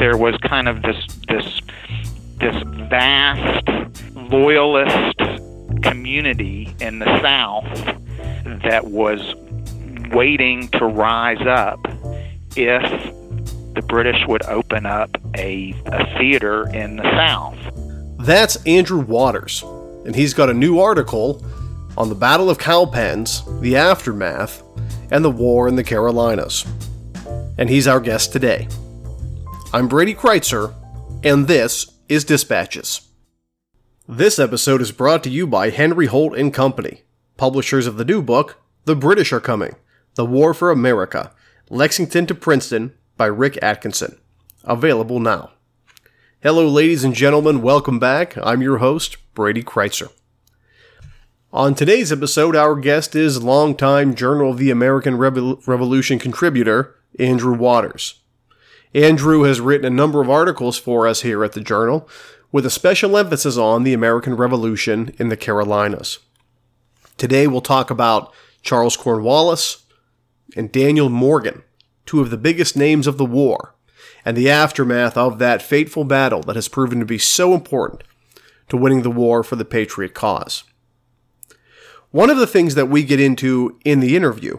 There was kind of this this this vast loyalist community in the South that was waiting to rise up if the British would open up a, a theater in the South. That's Andrew Waters, and he's got a new article on the Battle of Cowpens, the aftermath, and the war in the Carolinas. And he's our guest today. I'm Brady Crytzer, and this is Dispatches. This episode is brought to you by Henry Holt and Company, publishers of the new book, The British Are Coming The War for America, Lexington to Princeton by Rick Atkinson. Available now. Hello, ladies and gentlemen, welcome back. I'm your host, Brady Crytzer. On today's episode, our guest is longtime Journal of the American Revol- Revolution contributor, Andrew Waters. Andrew has written a number of articles for us here at the Journal, with a special emphasis on the American Revolution in the Carolinas. Today we'll talk about Charles Cornwallis and Daniel Morgan, two of the biggest names of the war, and the aftermath of that fateful battle that has proven to be so important to winning the war for the Patriot cause. One of the things that we get into in the interview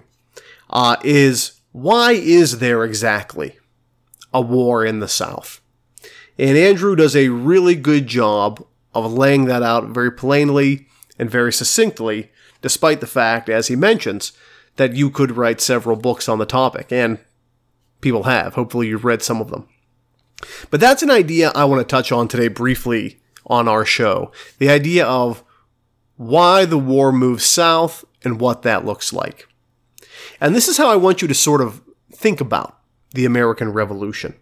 uh, is why is there exactly a war in the South. And Andrew does a really good job of laying that out very plainly and very succinctly, despite the fact, as he mentions, that you could write several books on the topic, and people have. Hopefully, you've read some of them. But that's an idea I want to touch on today briefly on our show the idea of why the war moves south and what that looks like. And this is how I want you to sort of think about the American Revolution.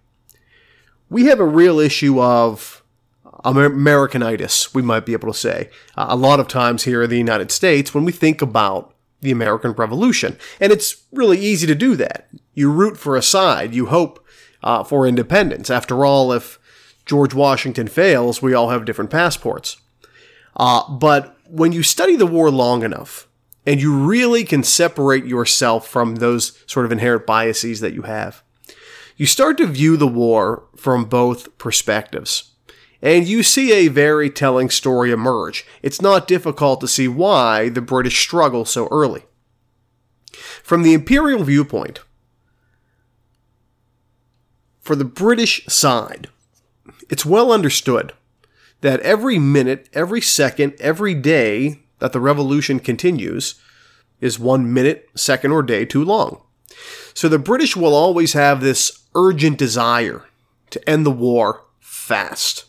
We have a real issue of Americanitis, we might be able to say, a lot of times here in the United States when we think about the American Revolution. And it's really easy to do that. You root for a side, you hope uh, for independence. After all, if George Washington fails, we all have different passports. Uh, but when you study the war long enough, and you really can separate yourself from those sort of inherent biases that you have, you start to view the war from both perspectives. And you see a very telling story emerge. It's not difficult to see why the British struggle so early. From the imperial viewpoint, for the British side, it's well understood that every minute, every second, every day that the revolution continues is one minute, second, or day too long. So the British will always have this urgent desire to end the war fast,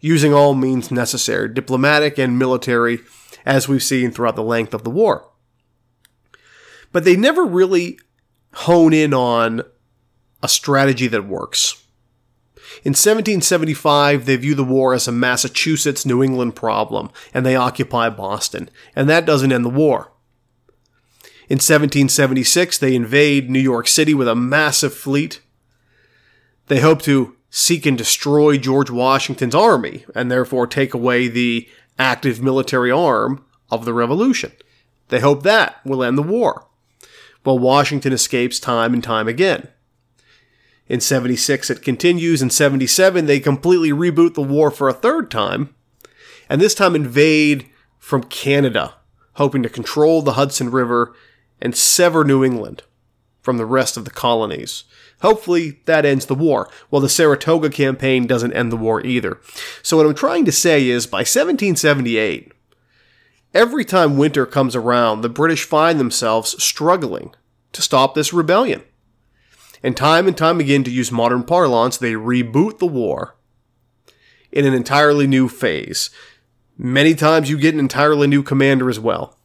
using all means necessary, diplomatic and military, as we've seen throughout the length of the war. But they never really hone in on a strategy that works. In 1775, they view the war as a Massachusetts New England problem, and they occupy Boston, and that doesn't end the war. In 1776, they invade New York City with a massive fleet they hope to seek and destroy George Washington's army and therefore take away the active military arm of the revolution. They hope that will end the war. Well, Washington escapes time and time again. In 76, it continues. In 77, they completely reboot the war for a third time, and this time invade from Canada, hoping to control the Hudson River and sever New England from the rest of the colonies. Hopefully that ends the war. Well, the Saratoga campaign doesn't end the war either. So what I'm trying to say is by 1778, every time winter comes around, the British find themselves struggling to stop this rebellion. And time and time again, to use modern parlance, they reboot the war in an entirely new phase. Many times you get an entirely new commander as well.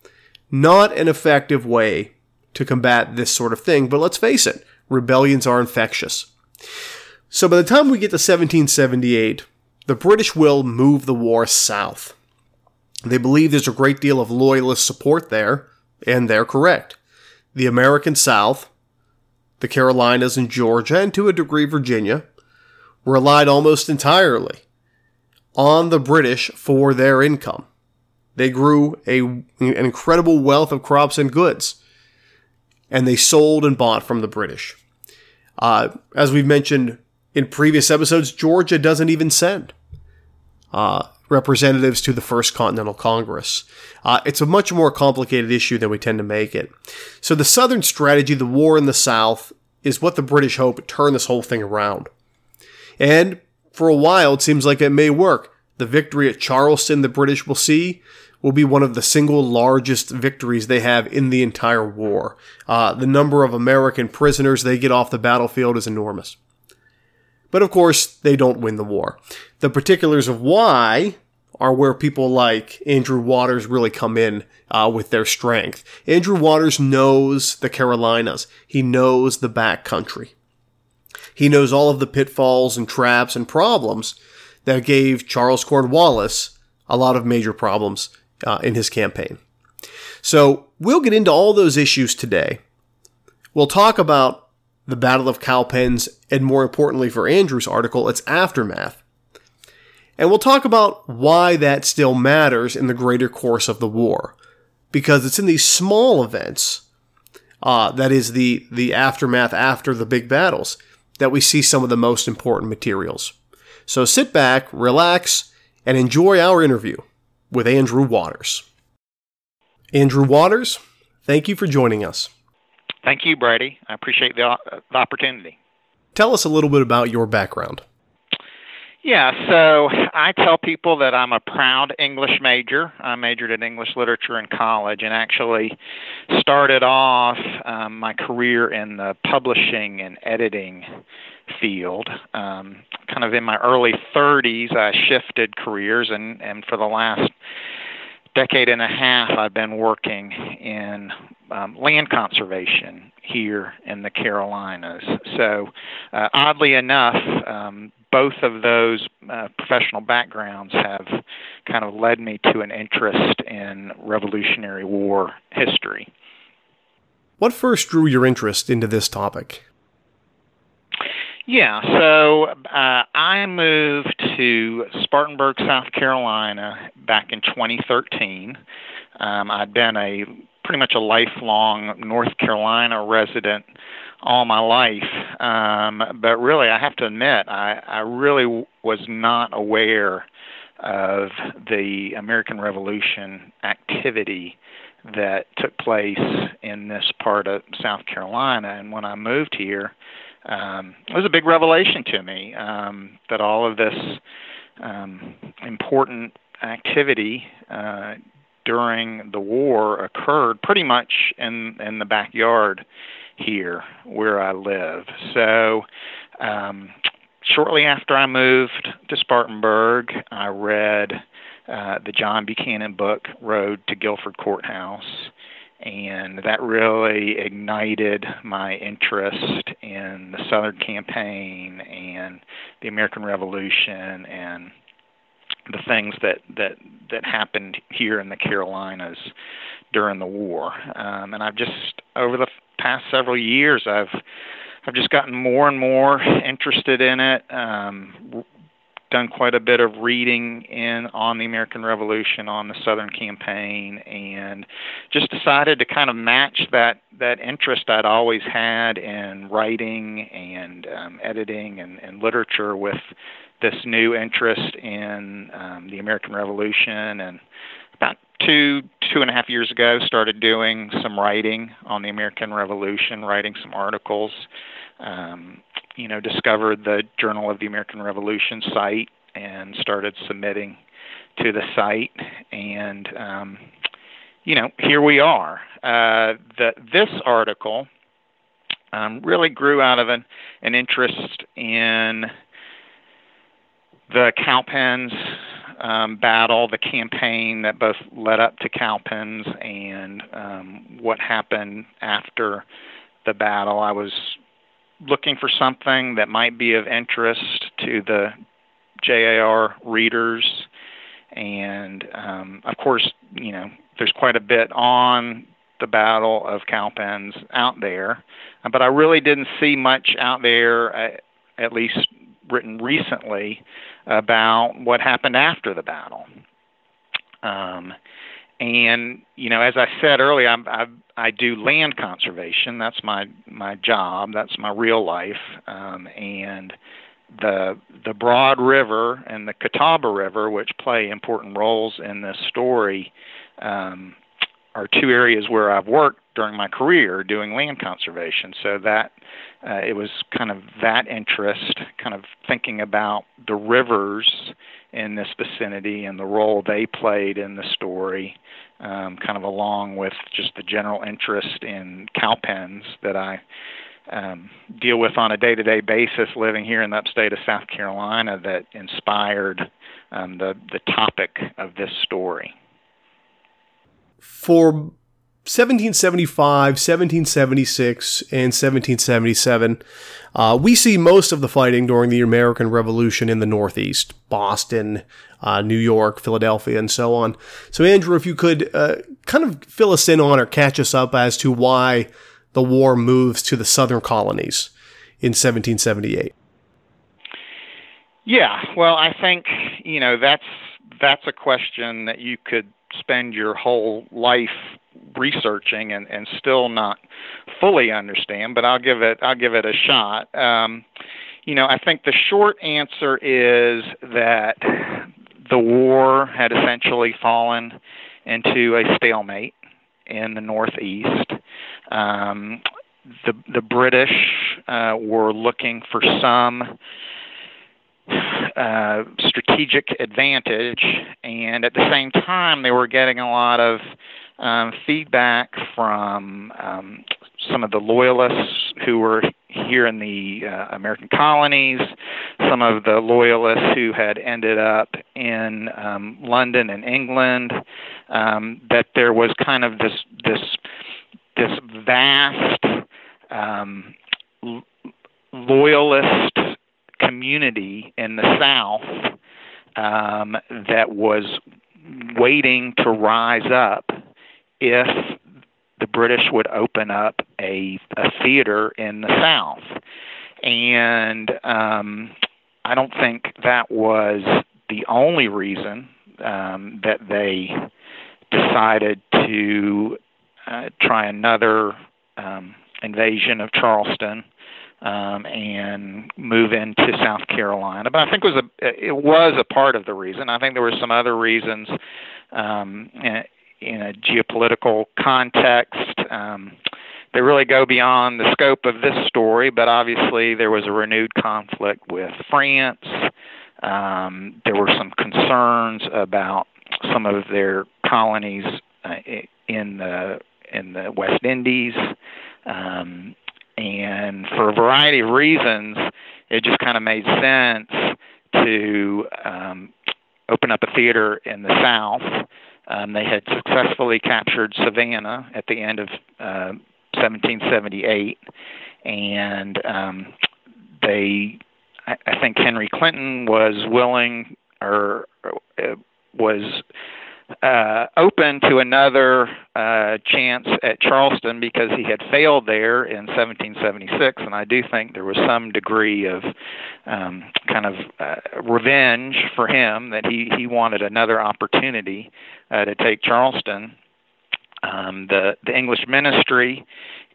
Not an effective way to combat this sort of thing, but let's face it, rebellions are infectious. So by the time we get to 1778, the British will move the war south. They believe there's a great deal of loyalist support there, and they're correct. The American South, the Carolinas and Georgia, and to a degree Virginia, relied almost entirely on the British for their income. They grew a, an incredible wealth of crops and goods, and they sold and bought from the British. Uh, as we've mentioned in previous episodes, Georgia doesn't even send uh, representatives to the First Continental Congress. Uh, it's a much more complicated issue than we tend to make it. So, the Southern strategy, the war in the South, is what the British hope turn this whole thing around. And for a while, it seems like it may work. The victory at Charleston, the British will see, will be one of the single largest victories they have in the entire war. Uh, the number of American prisoners they get off the battlefield is enormous. But of course, they don't win the war. The particulars of why are where people like Andrew Waters really come in uh, with their strength. Andrew Waters knows the Carolinas. He knows the back country. He knows all of the pitfalls and traps and problems that gave Charles Cornwallis a lot of major problems uh, in his campaign. So we'll get into all those issues today. We'll talk about the Battle of Cowpens and more importantly for Andrew's article, its aftermath. And we'll talk about why that still matters in the greater course of the war. Because it's in these small events, uh, that is the, the aftermath after the big battles, that we see some of the most important materials. So sit back, relax, and enjoy our interview with Andrew Waters. Andrew Waters, thank you for joining us. Thank you, Brady. I appreciate the, the opportunity. Tell us a little bit about your background. Yeah, so I tell people that I'm a proud English major. I majored in English literature in college and actually started off um, my career in the publishing and editing field. Um, kind of in my early 30s, I shifted careers, and, and for the last decade and a half, I've been working in um, land conservation here in the Carolinas. So, uh, oddly enough, um, both of those uh, professional backgrounds have kind of led me to an interest in Revolutionary War history. What first drew your interest into this topic? Yeah, so uh, I moved to Spartanburg, South Carolina back in 2013. Um, I'd been a pretty much a lifelong North Carolina resident all my life, um, but really, I have to admit, I, I really was not aware of the American Revolution activity that took place in this part of South Carolina. And when I moved here, um, it was a big revelation to me um, that all of this um, important activity uh, during the war occurred pretty much in in the backyard here where I live. So. Um, shortly after I moved to Spartanburg, I read uh, the John Buchanan book, Road to Guilford Courthouse, and that really ignited my interest in the Southern Campaign and the American Revolution and the things that that that happened here in the Carolinas during the war. Um, and I've just over the past several years, I've I've just gotten more and more interested in it. Um, done quite a bit of reading in on the American Revolution, on the Southern Campaign, and just decided to kind of match that that interest I'd always had in writing and um, editing and, and literature with this new interest in um, the American Revolution and about two two and a half years ago started doing some writing on the American Revolution, writing some articles. Um, you know, discovered the Journal of the American Revolution site and started submitting to the site. And, um, you know, here we are. Uh, the, this article um, really grew out of an, an interest in the Cowpens um, battle, the campaign that both led up to Cowpens, and um, what happened after the battle. I was looking for something that might be of interest to the JAR readers, and um, of course, you know, there's quite a bit on the Battle of Cowpens out there, but I really didn't see much out there, uh, at least written recently, about what happened after the battle. Um, and you know, as I said earlier, I, I, I do land conservation. That's my my job. That's my real life. Um, and the the Broad River and the Catawba River, which play important roles in this story, um, are two areas where I've worked during my career doing land conservation. So that uh, it was kind of that interest, kind of thinking about the rivers in this vicinity and the role they played in the story, um, kind of along with just the general interest in Cowpens that I um, deal with on a day-to-day basis living here in the upstate of South Carolina that inspired um, the the topic of this story. For 1775, 1776, and 1777, uh, we see most of the fighting during the American Revolution in the Northeast Boston, uh, New York, Philadelphia, and so on. So, Andrew, if you could uh, kind of fill us in on or catch us up as to why the war moves to the southern colonies in 1778. Yeah, well, I think, you know, that's that's a question that you could spend your whole life researching and, and still not fully understand, but I'll give it I'll give it a shot. Um, you know, I think the short answer is that the war had essentially fallen into a stalemate in the Northeast. Um, the the British uh, were looking for some uh, strategic advantage, and at the same time, they were getting a lot of um, feedback from um, some of the loyalists who were here in the uh, American colonies, some of the loyalists who had ended up in um, London and England, um, that there was kind of this this this vast um, loyalist community in the South um, that was waiting to rise up if the British would open up a, a theater in the South. And um, I don't think that was the only reason um, that they decided to uh, try another um, invasion of Charleston um, and move into South Carolina. But I think it was a it was a part of the reason. I think there were some other reasons um, in a geopolitical context. Um, they really go beyond the scope of this story, but obviously there was a renewed conflict with France. Um, there were some concerns about some of their colonies uh, in the in the West Indies, um, and for a variety of reasons, it just kind of made sense to um, open up a theater in the South um, they had successfully captured Savannah at the end of uh, 1778, and um, they, I, think Henry Clinton was willing or uh, was uh, open to another uh, chance at Charleston because he had failed there in 1776, and I do think there was some degree of um, kind of uh, revenge for him that he he wanted another opportunity uh, to take Charleston. Um, the the English ministry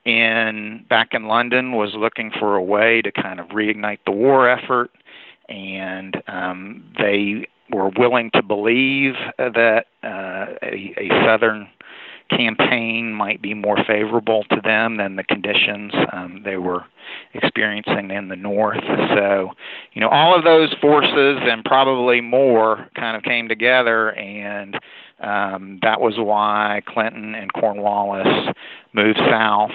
in back in London was looking for a way to kind of reignite the war effort, and um, they were willing to believe that uh, a, a southern campaign might be more favorable to them than the conditions um, they were experiencing in the north. So, you know, all of those forces and probably more kind of came together, and um, that was why Clinton and Cornwallis moved south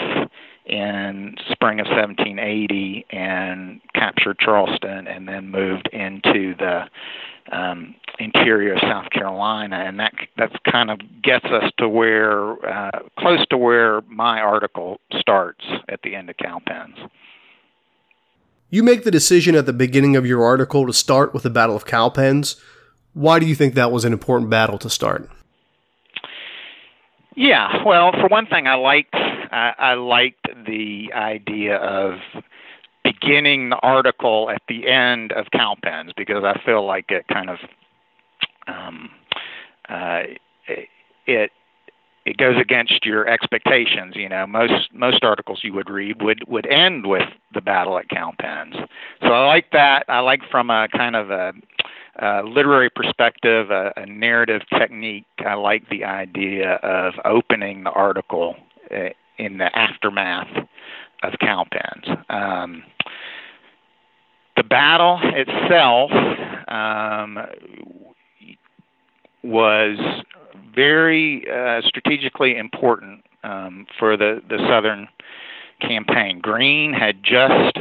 in spring of 1780 and captured Charleston, and then moved into the um, interior of South Carolina, and that that kind of gets us to where uh, close to where my article starts at the end of Cowpens. You make the decision at the beginning of your article to start with the Battle of Cowpens. Why do you think that was an important battle to start? Yeah, well, for one thing, I liked I, I liked the idea of beginning the article at the end of Cowpens because I feel like it kind of um, uh, it it goes against your expectations. You know, most most articles you would read would would end with the battle at Cowpens. So I like that. I like from a kind of a, a literary perspective, a, a narrative technique. I like the idea of opening the article uh, in the aftermath of Cowpens. Um, the battle itself um, was very uh, strategically important um, for the, the Southern campaign. Greene had just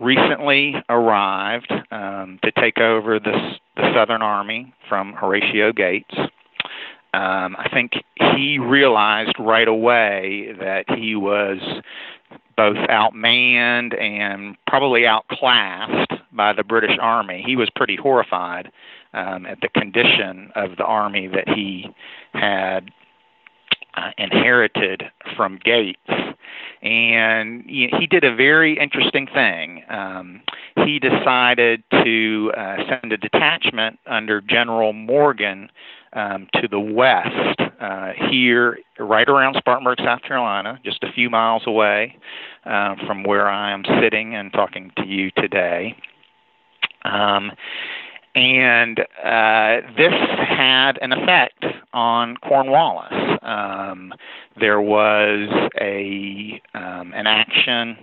recently arrived um, to take over this, the Southern Army from Horatio Gates. Um, I think he realized right away that he was both outmanned and probably outclassed by the British Army. He was pretty horrified um, at the condition of the army that he had uh, inherited from Gates. And he did a very interesting thing. Um, he decided to uh, send a detachment under General Morgan um, to the west, uh, here, right around Spartanburg, South Carolina, just a few miles away uh, from where I am sitting and talking to you today. Um, and uh, this had an effect on Cornwallis. Um, there was a um, an action.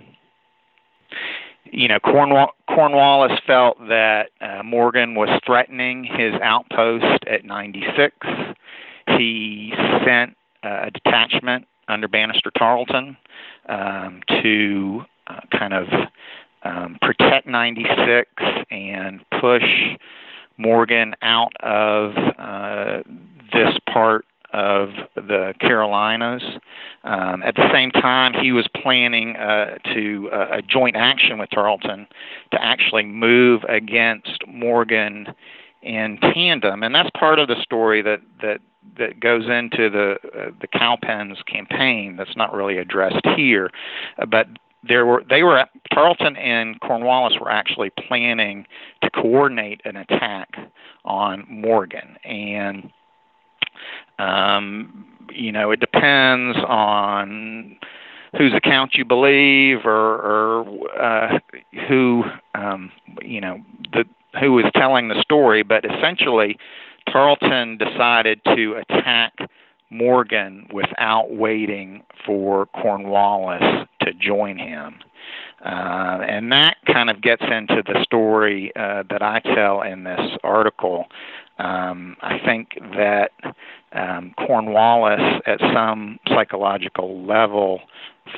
You know, Cornwall- Cornwallis felt that uh, Morgan was threatening his outpost at 96. He sent uh, a detachment under Banastre Tarleton um, to uh, kind of um, protect 96 and push Morgan out of uh, this part of the Carolinas. Um, at the same time, he was planning uh, to uh, a joint action with Tarleton to actually move against Morgan in tandem, and that's part of the story that that that goes into the uh, the Cowpens campaign. That's not really addressed here, but there were they were Tarleton and Cornwallis were actually planning to coordinate an attack on Morgan, and um, you know it depends on whose account you believe or, or uh, who um, you know the who is telling the story, but essentially Tarleton decided to attack Morgan without waiting for Cornwallis to join him. Uh, and that kind of gets into the story uh, that I tell in this article. Um, I think that um, Cornwallis, at some psychological level,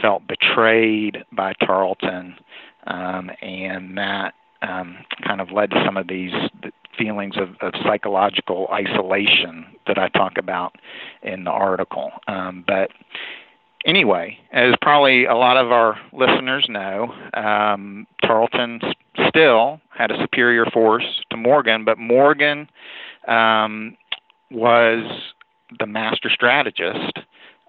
felt betrayed by Tarleton, um, and that um, kind of led to some of these feelings of, of psychological isolation that I talk about in the article. Um, but anyway, as probably a lot of our listeners know, um, Tarleton still had a superior force to Morgan, but Morgan um, was the master strategist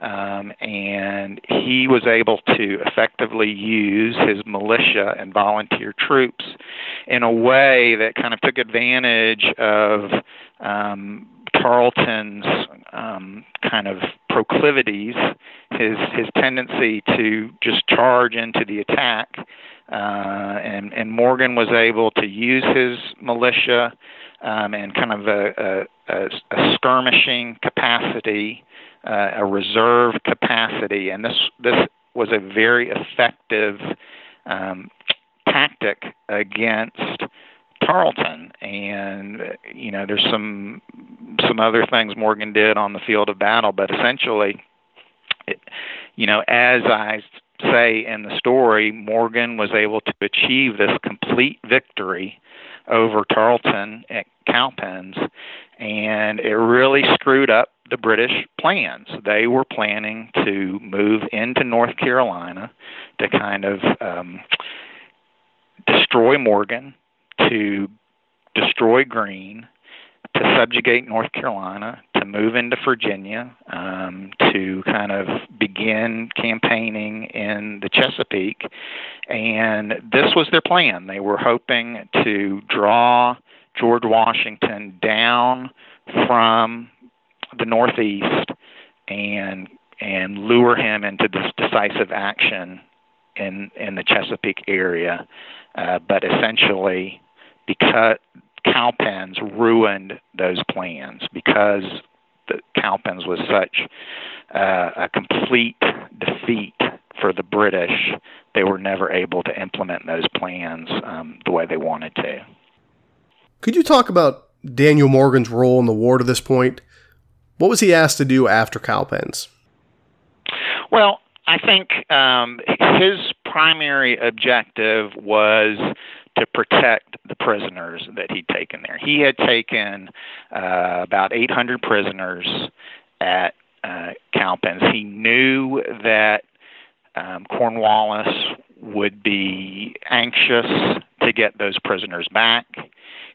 um, and he was able to effectively use his militia and volunteer troops in a way that kind of took advantage of um, Tarleton's um, kind of proclivities, his his tendency to just charge into the attack, uh, and and Morgan was able to use his militia um, and kind of a, a, a skirmishing capacity uh, a reserve capacity, and this this was a very effective um, tactic against Tarleton. And you know, there's some some other things Morgan did on the field of battle, but essentially, it, you know, as I say in the story, Morgan was able to achieve this complete victory over Tarleton at Cowpens, and it really screwed up the British plans. They were planning to move into North Carolina to kind of um, destroy Morgan, to destroy Greene, to subjugate North Carolina, to move into Virginia, um, to kind of begin campaigning in the Chesapeake. And this was their plan. They were hoping to draw George Washington down from the Northeast and and lure him into this decisive action in in the Chesapeake area. Uh, but essentially, because Cowpens ruined those plans because the Cowpens was such uh, a complete defeat for the British, they were never able to implement those plans um, the way they wanted to. Could you talk about Daniel Morgan's role in the war to this point? What was he asked to do after Cowpens? Well, I think um, his primary objective was to protect the prisoners that he'd taken there. He had taken uh, about 800 prisoners at uh, Cowpens. He knew that um, Cornwallis would be anxious to get those prisoners back.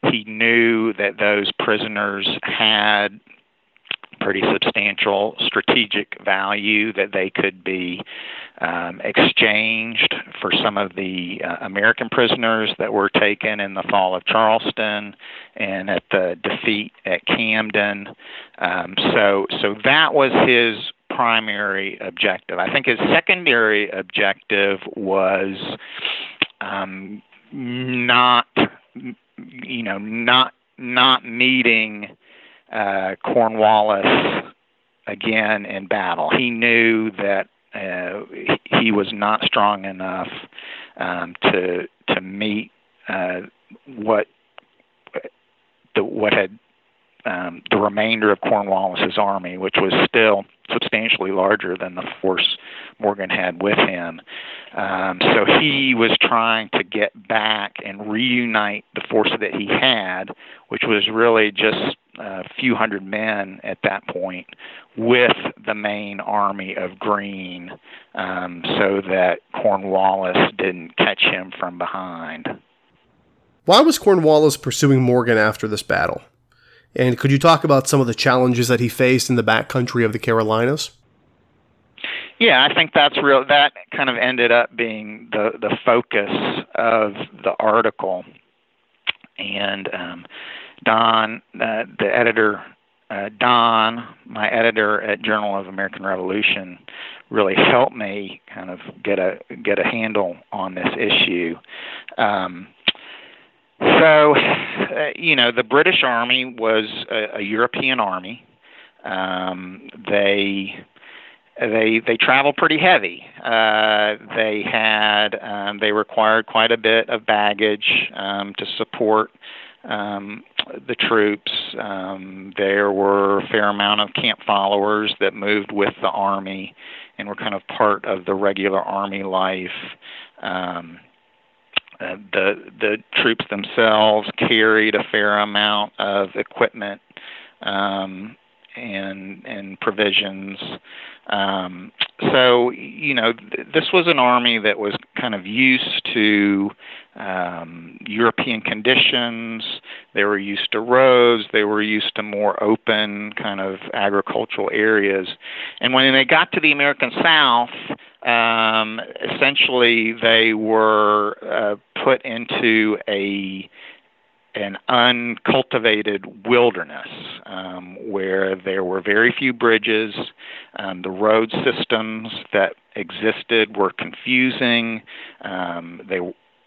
He knew that those prisoners had pretty substantial strategic value that they could be um, exchanged for some of the uh, American prisoners that were taken in the fall of Charleston and at the defeat at Camden. Um, so, so that was his primary objective. I think his secondary objective was um, not, you know, not not meeting uh, Cornwallis again in battle. He knew that uh, he was not strong enough um, to to meet uh, what the what had um, the remainder of Cornwallis's army, which was still substantially larger than the force Morgan had with him. Um, so he was trying to get back and reunite the force that he had, which was really just a few hundred men at that point, with the main army of Greene, um, so that Cornwallis didn't catch him from behind. Why was Cornwallis pursuing Morgan after this battle? And could you talk about some of the challenges that he faced in the backcountry of the Carolinas? Yeah, I think that's real. That kind of ended up being the the focus of the article, and um, Don, uh, the editor, uh, Don, my editor at Journal of American Revolution, really helped me kind of get a get a handle on this issue. Um, so, uh, you know, the British Army was a, a European army. Um, they they they traveled pretty heavy. Uh, they had um, they required quite a bit of baggage um, to support um, the troops. Um, there were a fair amount of camp followers that moved with the army and were kind of part of the regular army life. Um, uh, the the troops themselves carried a fair amount of equipment um, and and provisions. Um, so you know th- this was an army that was kind of used to um, European conditions. They were used to roads. They were used to more open kind of agricultural areas. And when they got to the American South, um, essentially they were uh, put into a an uncultivated wilderness um, where there were very few bridges. Um, the road systems that existed were confusing. Um, they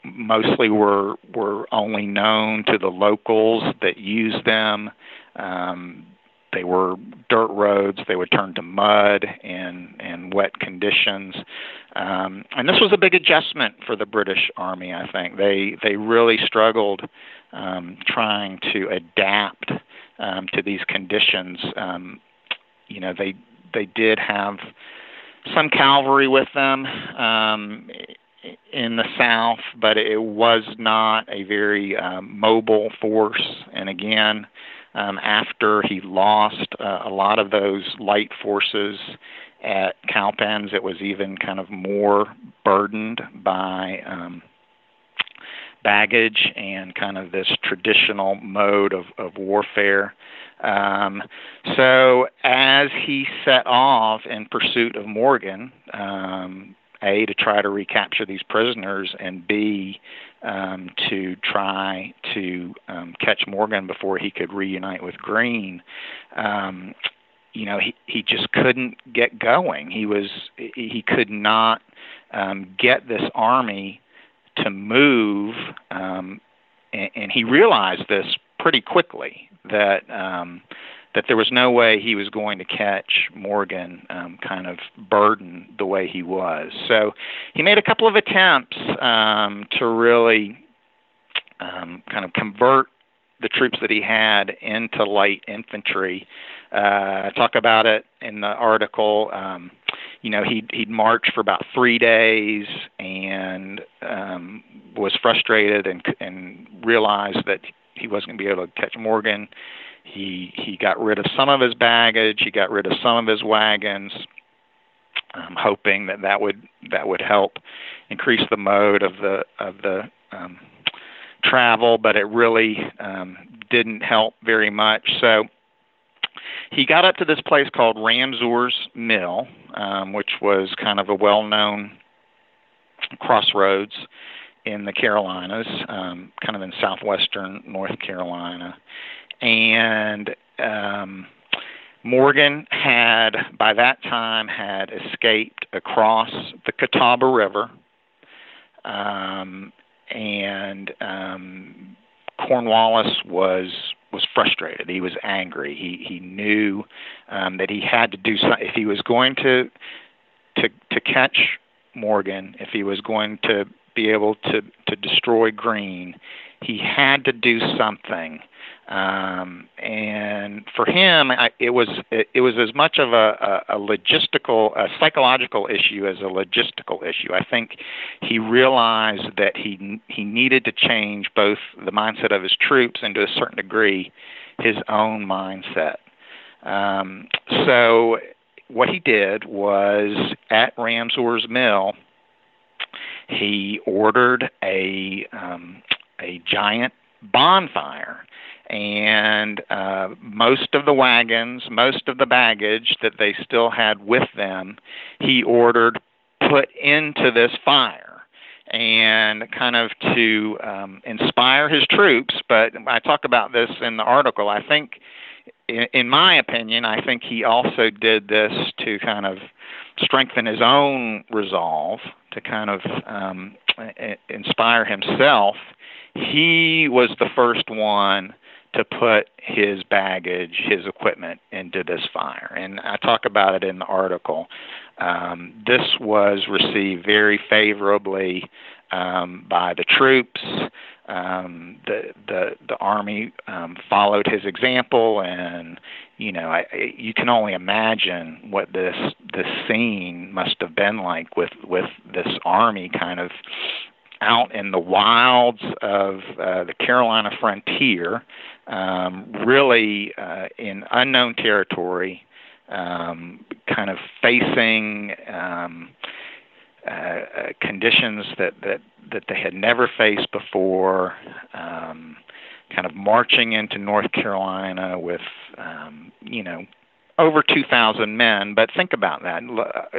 mostly were were only known to the locals that used them. Um, they were dirt roads. They would turn to mud in in wet conditions, um, and this was a big adjustment for the British Army. I think they they really struggled um, trying to adapt um, to these conditions. Um, you know, they they did have some cavalry with them um, in the South, but it was not a very um, mobile force. And again, um, after he lost uh, a lot of those light forces at Cowpens, it was even kind of more burdened by um, baggage and kind of this traditional mode of, of warfare. Um, so as he set off in pursuit of Morgan, um, a to try to recapture these prisoners, and B um, to try to um, catch Morgan before he could reunite with Greene. Um, you know, he he just couldn't get going. He was he could not um, get this army to move, um, and, and he realized this pretty quickly that um, that there was no way he was going to catch Morgan um, kind of burdened the way he was. So he made a couple of attempts um, to really um, kind of convert the troops that he had into light infantry. Uh, talk about it in the article. Um, you know, he'd he'd march for about three days and um, was frustrated and and realized that he wasn't going to be able to catch Morgan. He he got rid of some of his baggage. He got rid of some of his wagons, um, hoping that that would that would help increase the mode of the of the um, travel. But it really um, didn't help very much. So he got up to this place called Ramseur's Mill, um, which was kind of a well-known crossroads in the Carolinas, um, kind of in southwestern North Carolina and um, Morgan had by that time had escaped across the Catawba River, um, and um, Cornwallis was was frustrated. He was angry. He he knew um, that he had to do something if he was going to to to catch Morgan. If he was going to be able to to destroy Greene, he had to do something um, and for him, I, it was it, it was as much of a, a, a logistical, a psychological issue as a logistical issue. I think he realized that he he needed to change both the mindset of his troops and to a certain degree his own mindset. Um, so what he did was at Ramseur's mill, he ordered a um, a giant bonfire and uh, most of the wagons, most of the baggage that they still had with them, he ordered put into this fire and kind of to um, inspire his troops. But I talk about this in the article. I think, in, my opinion, I think he also did this to kind of strengthen his own resolve, to kind of um, inspire himself. He was the first one to put his baggage, his equipment into this fire. And I talk about it in the article. Um, this was received very favorably um, by the troops. Um, the the the army um, followed his example, and you know I, I, you can only imagine what this this scene must have been like with with this army kind of out in the wilds of uh, the Carolina frontier, um, really uh, in unknown territory, um, kind of facing um, uh, uh, conditions that, that, that they had never faced before, um, kind of marching into North Carolina with, um, you know, over 2,000 men. But think about that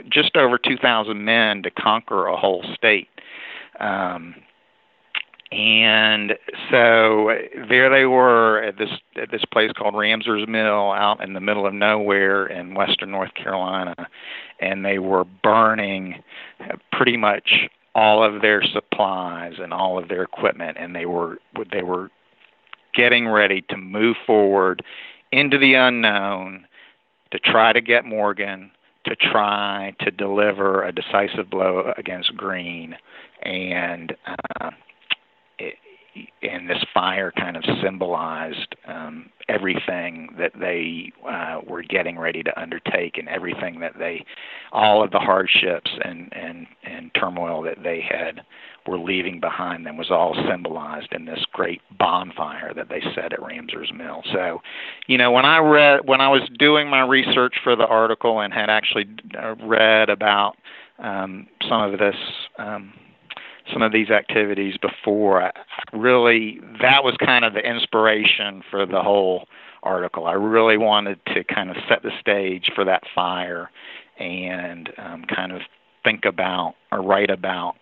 just over 2,000 men to conquer a whole state. Um, and so there they were at this at this place called Ramseur's Mill out in the middle of nowhere in western North Carolina, and they were burning pretty much all of their supplies and all of their equipment, and they were they were getting ready to move forward into the unknown to try to get Morgan to try to deliver a decisive blow against Greene and uh, it, and this fire kind of symbolized um, everything that they uh, were getting ready to undertake, and everything that they, all of the hardships and and and turmoil that they had were leaving behind them was all symbolized in this great bonfire that they set at Ramseur's Mill. So, you know, when I read when I was doing my research for the article and had actually uh, read about um, some of this. Um, some of these activities before. I, really, that was kind of the inspiration for the whole article. I really wanted to kind of set the stage for that fire and um, kind of think about or write about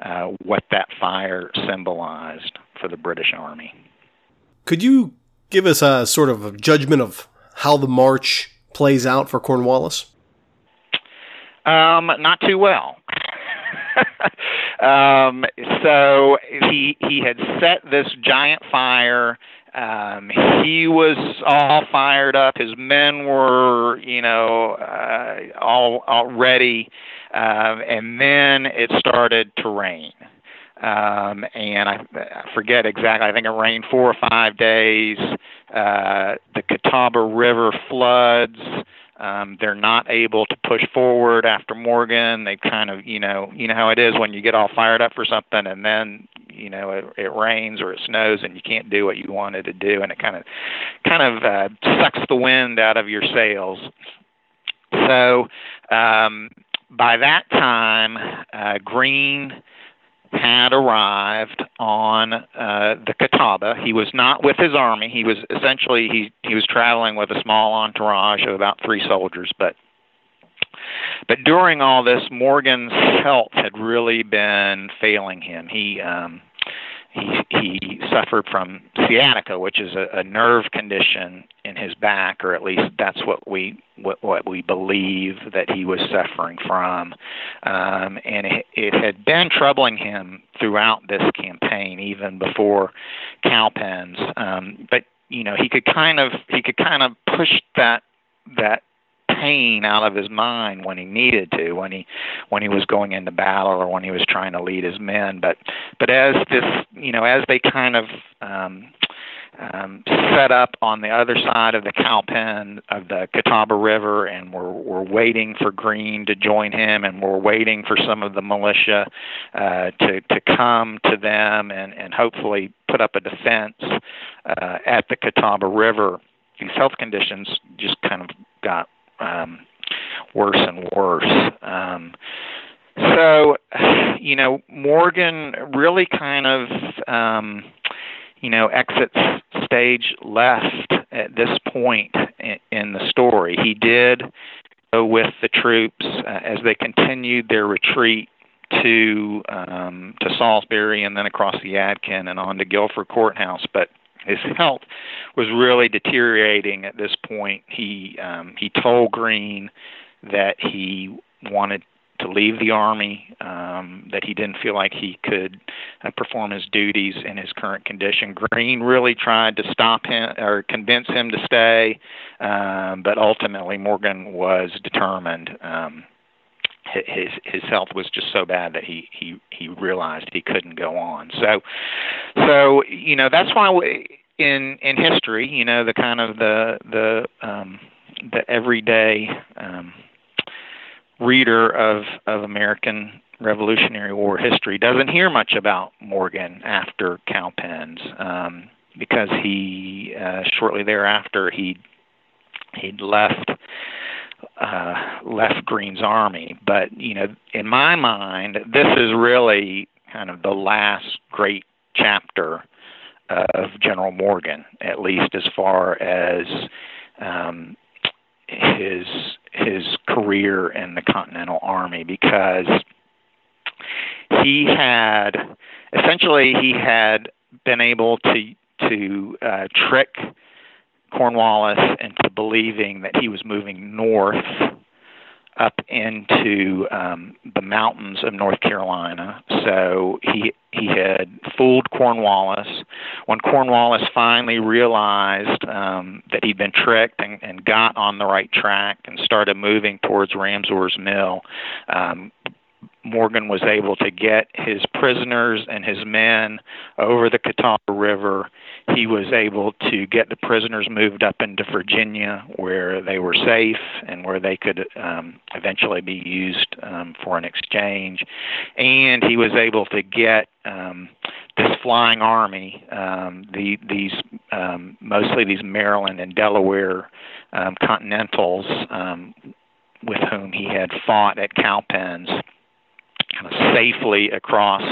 uh, what that fire symbolized for the British Army. Could you give us a sort of a judgment of how the march plays out for Cornwallis? Um, not too well. um, so he he had set this giant fire. Um, he was all fired up. His men were, you know, uh, all all ready, um, and then it started to rain. Um, and I, I forget exactly. I think it rained four or five days. Uh, the Catawba River floods. Um, they're not able to push forward after Morgan. They kind of, you know, you know how it is when you get all fired up for something and then, you know, it, it rains or it snows and you can't do what you wanted to do, and it kind of, kind of uh, sucks the wind out of your sails. So um, by that time, uh, Greene had arrived on uh, the Catawba. He was not with his army. He was essentially he he was traveling with a small entourage of about three soldiers. But but during all this, Morgan's health had really been failing him. He um, he he suffered from sciatica, which is a, a nerve condition in his back, or at least that's what we what, what we believe that he was suffering from, um, and it, it had been troubling him throughout this campaign, even before Cowpens. Um, but you know he could kind of he could kind of push that that pain out of his mind when he needed to, when he when he was going into battle or when he was trying to lead his men. But but as this you know as they kind of um, um, set up on the other side of the Cowpen of the Catawba River, and we're we're waiting for Greene to join him, and we're waiting for some of the militia uh, to to come to them and and hopefully put up a defense uh, at the Catawba River. These health conditions just kind of got um, worse and worse. Um, so, you know, Morgan really kind of, um, you know, exits stage left at this point in, the story. He did go with the troops uh, as they continued their retreat to um, to Salisbury and then across the Yadkin and on to Guilford Courthouse. But his health was really deteriorating at this point. He um, he told Greene that he wanted to leave the army, um, that he didn't feel like he could uh, perform his duties in his current condition. Greene really tried to stop him or convince him to stay, um, but ultimately Morgan was determined. Um, his his health was just so bad that he he he realized he couldn't go on. So so you know that's why we, in in history, you know the kind of the the um, the everyday um, reader of of American Revolutionary War history doesn't hear much about Morgan after Cowpens um, because he uh, shortly thereafter he he'd left uh, left Greene's army. But you know, in my mind, this is really kind of the last great chapter of General Morgan, at least as far as um, his his career in the Continental Army, because he had essentially he had been able to to uh, trick Cornwallis into believing that he was moving north up into um, the mountains of North Carolina. So he he had fooled Cornwallis. When Cornwallis finally realized um, that he'd been tricked and, and got on the right track and started moving towards Ramseur's Mill, um, Morgan was able to get his prisoners and his men over the Catawba River. He was able to get the prisoners moved up into Virginia where they were safe and where they could um, eventually be used um, for an exchange. And he was able to get um, this flying army, um, the, these um, mostly these Maryland and Delaware um, Continentals um, with whom he had fought at Cowpens kind of safely across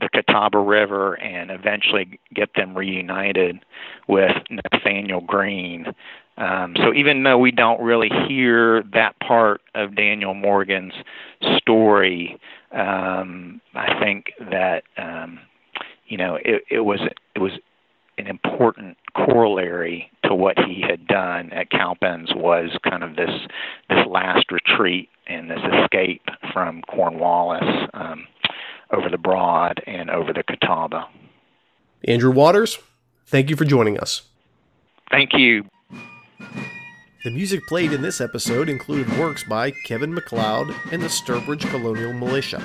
the Catawba River and eventually get them reunited with Nathaniel Greene. Um, so even though we don't really hear that part of Daniel Morgan's story, um, I think that um, you know it, it was it was an important corollary to what he had done at Cowpens was kind of this this last retreat and this escape from Cornwallis um, over the Broad and over the Catawba. Andrew Waters, thank you for joining us. Thank you. The music played in this episode included works by Kevin MacLeod and the Sturbridge Colonial Militia.